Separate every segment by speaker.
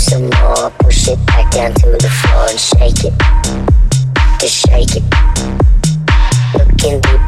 Speaker 1: some more. Push it back down to the floor and shake it. Just shake it.
Speaker 2: Looking deep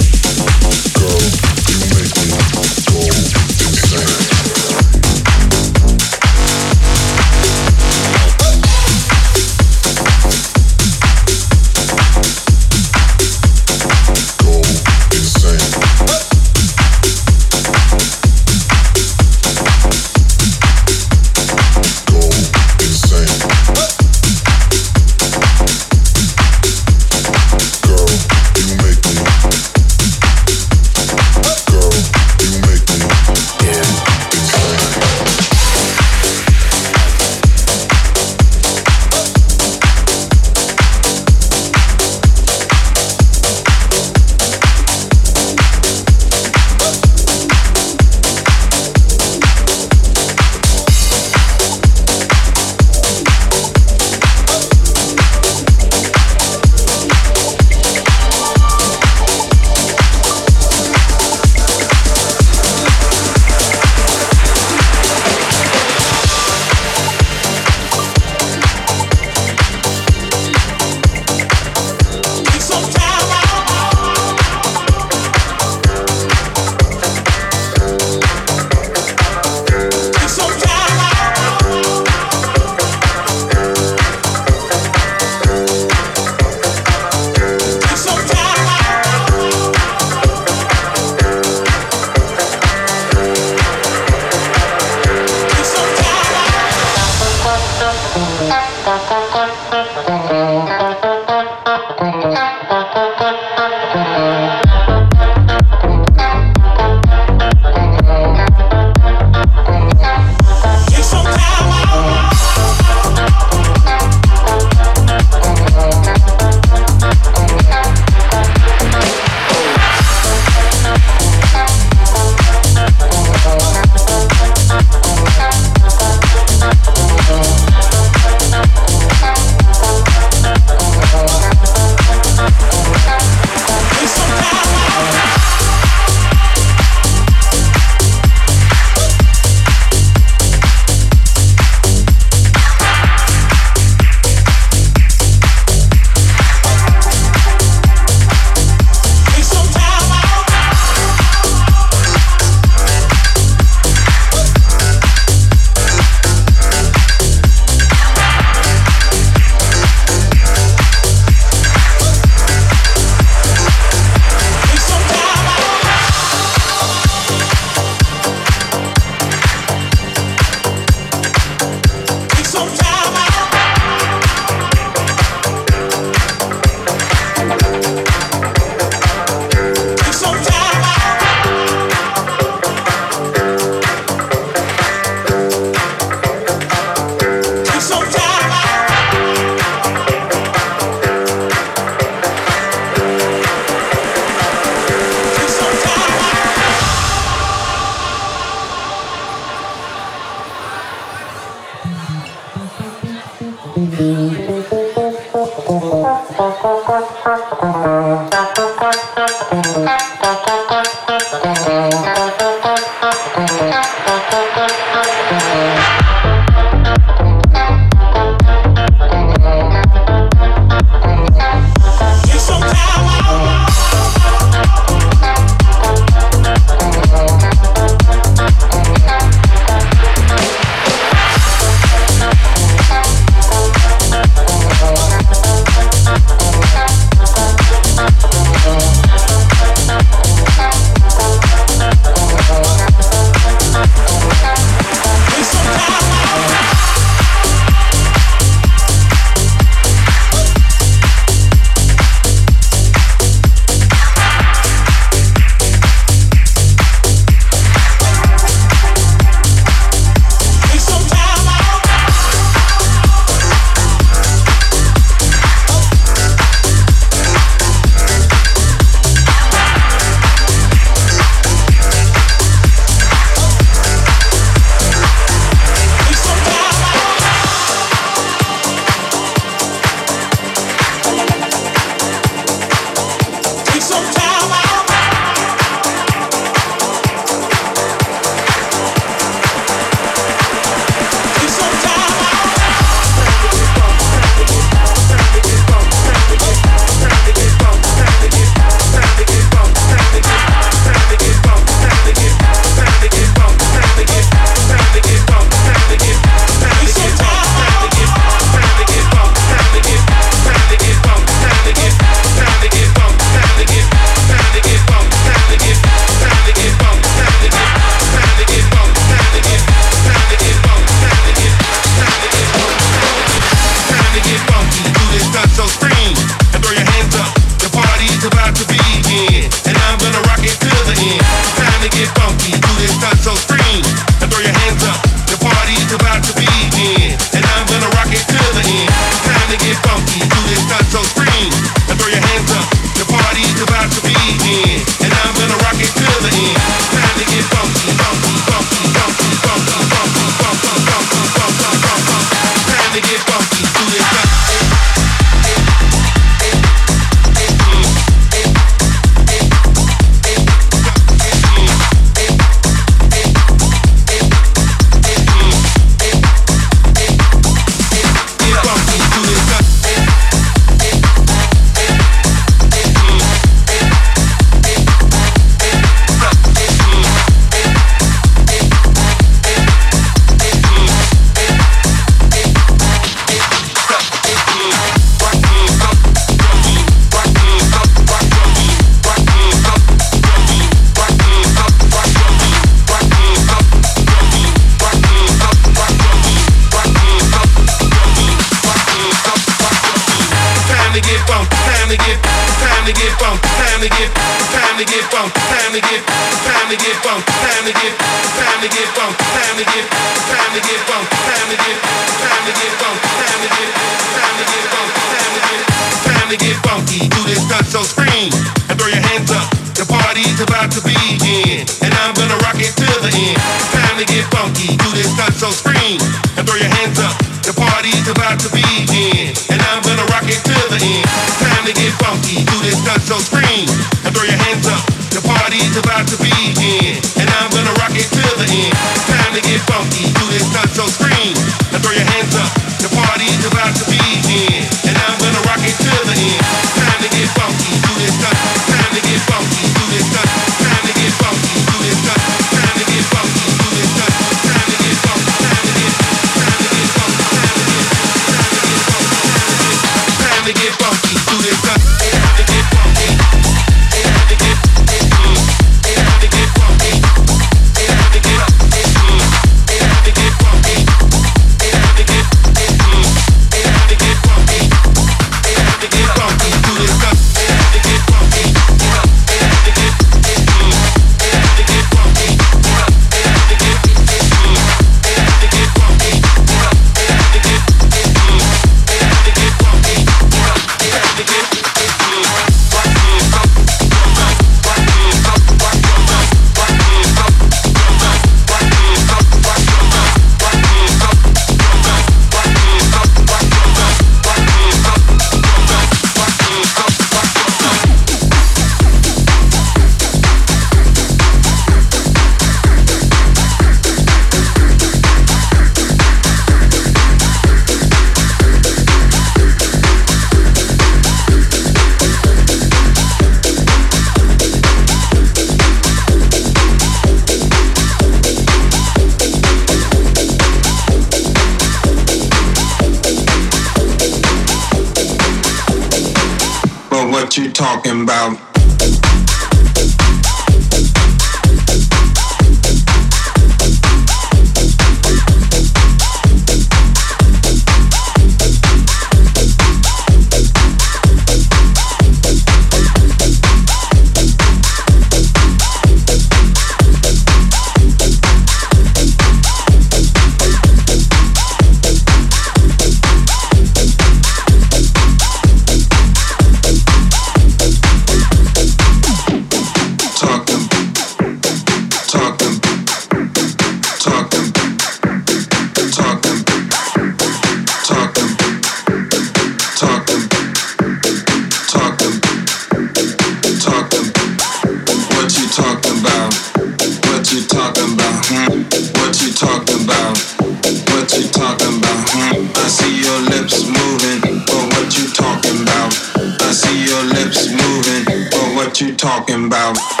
Speaker 2: talking about?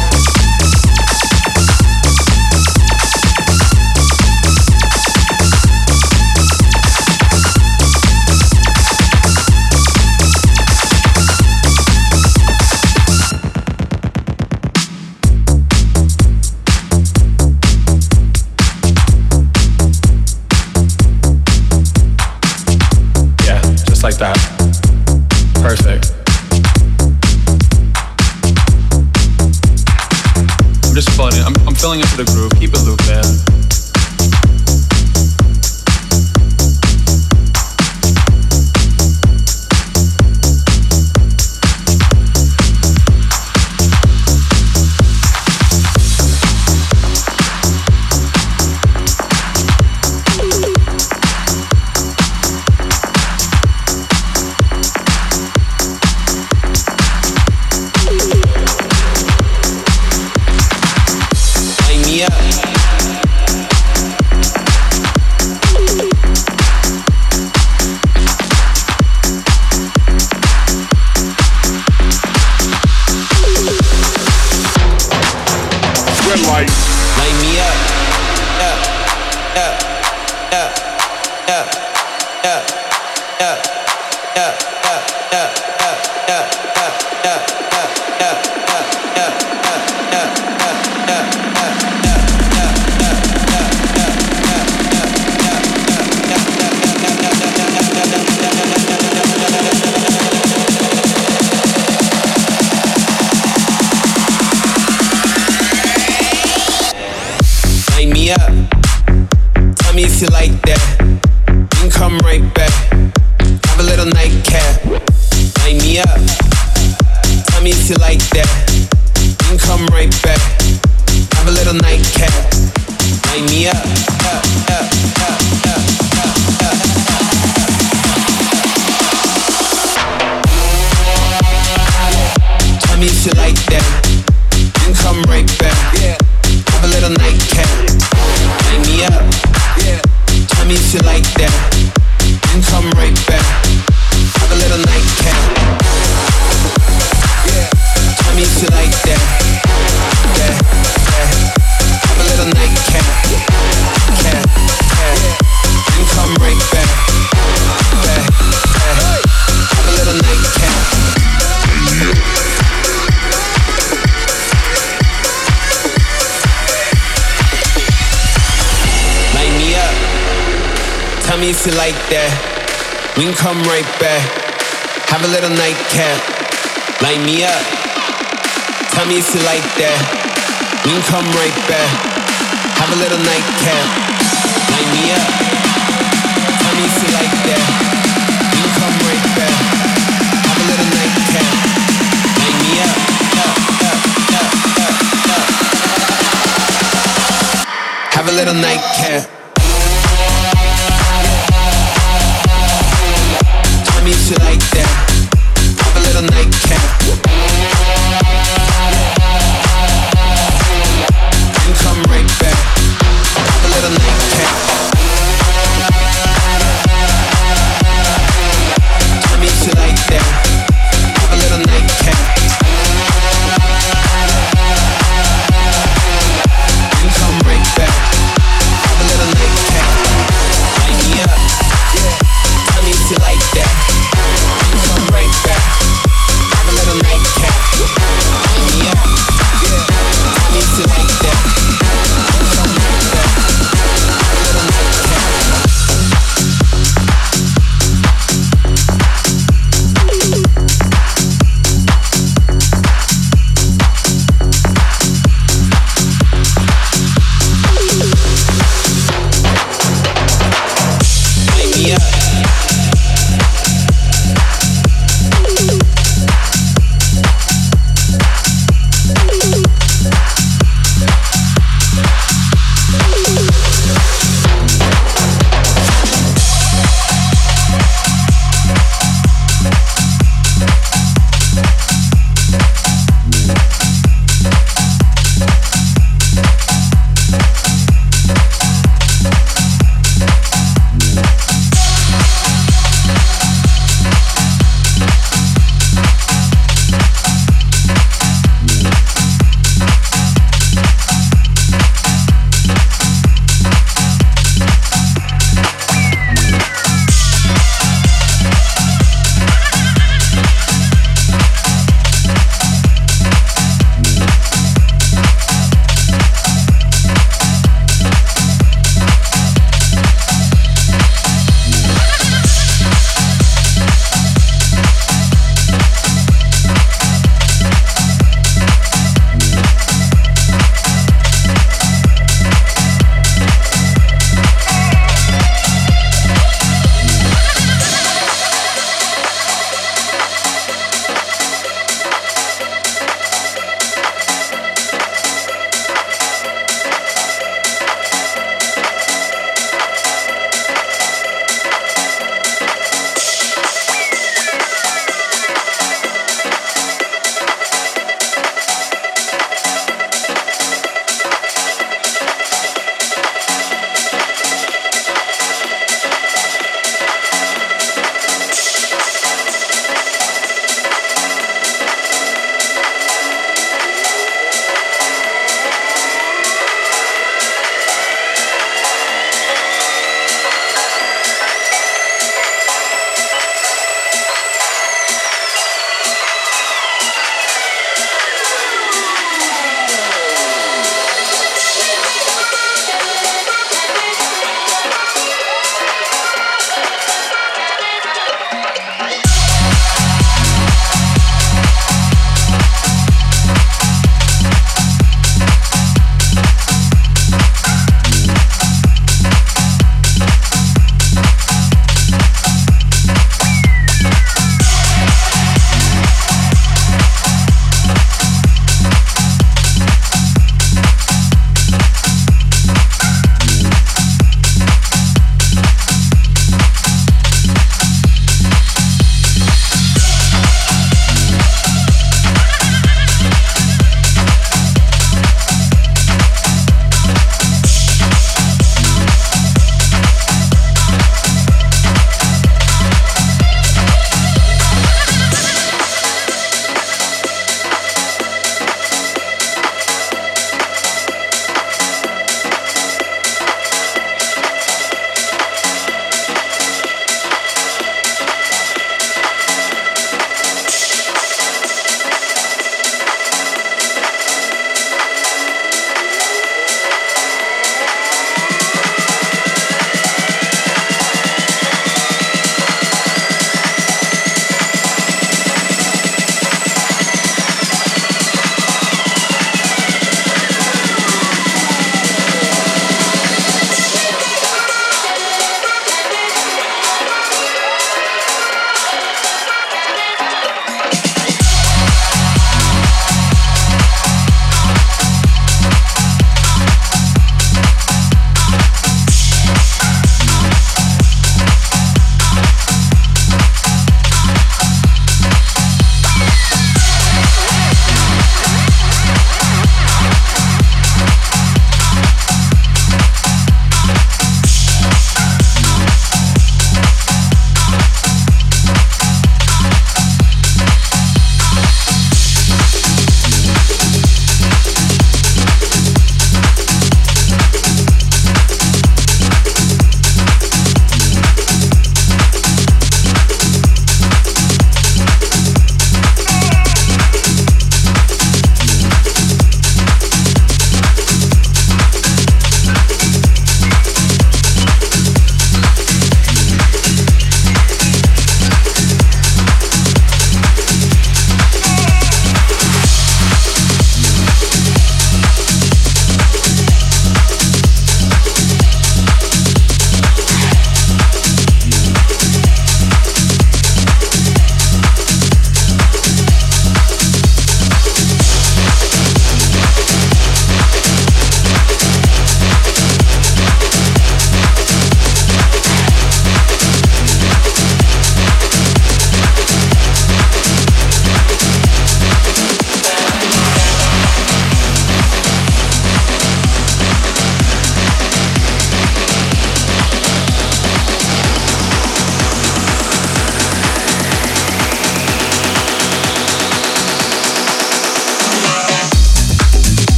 Speaker 3: Like that. Perfect. I'm just floating. I'm, I'm filling into the groove. Keep it looping.
Speaker 4: If you like that. We can come right back. Have a little nightcap. Light me up. Tell me if you like that. We can come right back. Have a little nightcap. Light me up. Tell me if you like that. We can come right back. Have a little nightcap. Light me up. Have a little nightcap.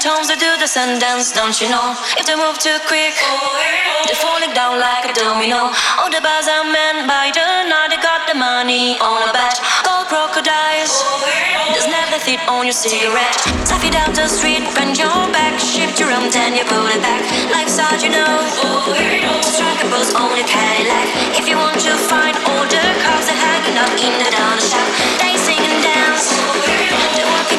Speaker 5: tones they do the sun dance, don't you know? If they move too quick, they're falling down like a domino. All the bars are men by the night, they got the money on a bet. Gold crocodiles, there's never thief on your cigarette. Taffy down the street, bend your back, shift your arm, then you pull it back. Life's hard, you know. Strike a pose on your Cadillac. If you want to find all the cars that have enough in the down shop.